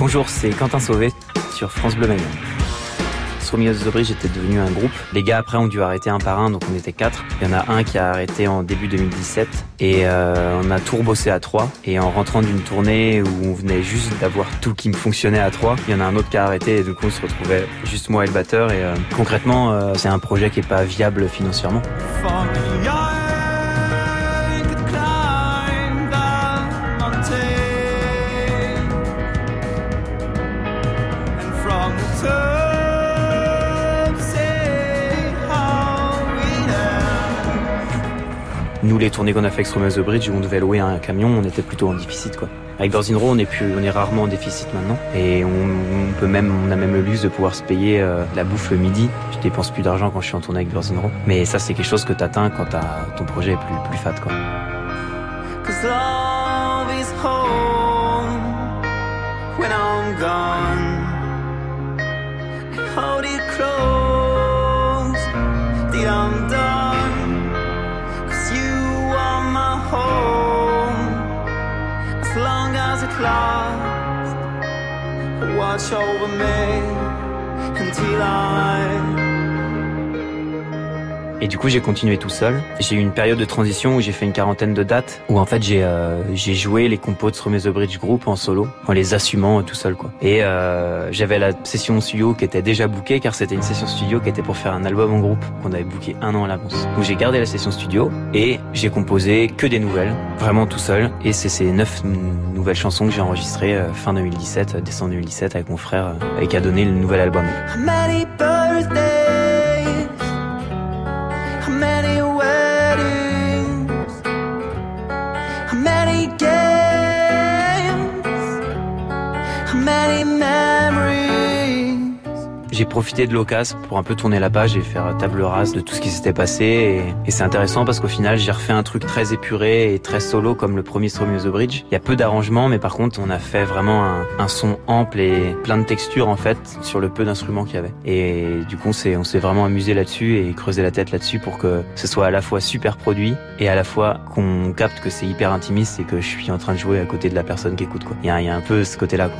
Bonjour, c'est Quentin Sauvé sur France Bleu Mayenne. Romeo the Bridge était devenu un groupe. Les gars après ont dû arrêter un par un, donc on était quatre. Il y en a un qui a arrêté en début 2017 et euh, on a tout rebossé à trois. Et en rentrant d'une tournée où on venait juste d'avoir tout qui me fonctionnait à trois, il y en a un autre qui a arrêté et du coup on se retrouvait juste moi et le batteur. Et euh, concrètement, euh, c'est un projet qui est pas viable financièrement. Nous, les tournées qu'on a fait avec The Bridge, où on devait louer un camion, on était plutôt en déficit, quoi. Avec Birds in Row, on est plus, on est rarement en déficit maintenant. Et on, peut même, on a même le luxe de pouvoir se payer euh, la bouffe le midi. Je dépense plus d'argent quand je suis en tournée avec Birds in Row. Mais ça, c'est quelque chose que t'atteins quand ton projet est plus, plus fat, quoi. hold it close that I'm done Cause you are my home As long as it lasts Watch over me until I'm. Et du coup, j'ai continué tout seul. J'ai eu une période de transition où j'ai fait une quarantaine de dates, où en fait j'ai euh, joué les compos de Stromé The Bridge Group en solo, en les assumant tout seul quoi. Et euh, j'avais la session studio qui était déjà bookée, car c'était une session studio qui était pour faire un album en groupe qu'on avait booké un an à l'avance. Donc j'ai gardé la session studio et j'ai composé que des nouvelles, vraiment tout seul. Et c'est ces neuf nouvelles chansons que j'ai enregistrées euh, fin 2017, décembre 2017 avec mon frère, et qui a donné le nouvel album. memories. J'ai profité de l'occasion pour un peu tourner la page et faire table rase de tout ce qui s'était passé. Et, c'est intéressant parce qu'au final, j'ai refait un truc très épuré et très solo comme le premier of the Bridge. Il y a peu d'arrangements, mais par contre, on a fait vraiment un, son ample et plein de textures en fait sur le peu d'instruments qu'il y avait. Et du coup, on s'est, vraiment amusé là-dessus et creusé la tête là-dessus pour que ce soit à la fois super produit et à la fois qu'on capte que c'est hyper intimiste et que je suis en train de jouer à côté de la personne qui écoute. Il y a, un peu ce côté-là.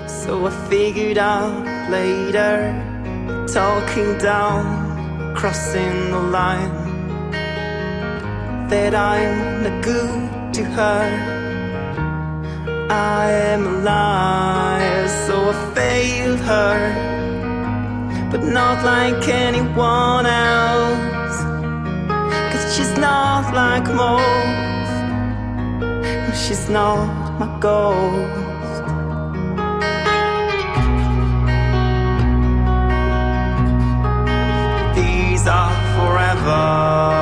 Talking down, crossing the line. That I'm not good to her. I am a liar, so I failed her. But not like anyone else. Cause she's not like most. She's not my goal. Forever.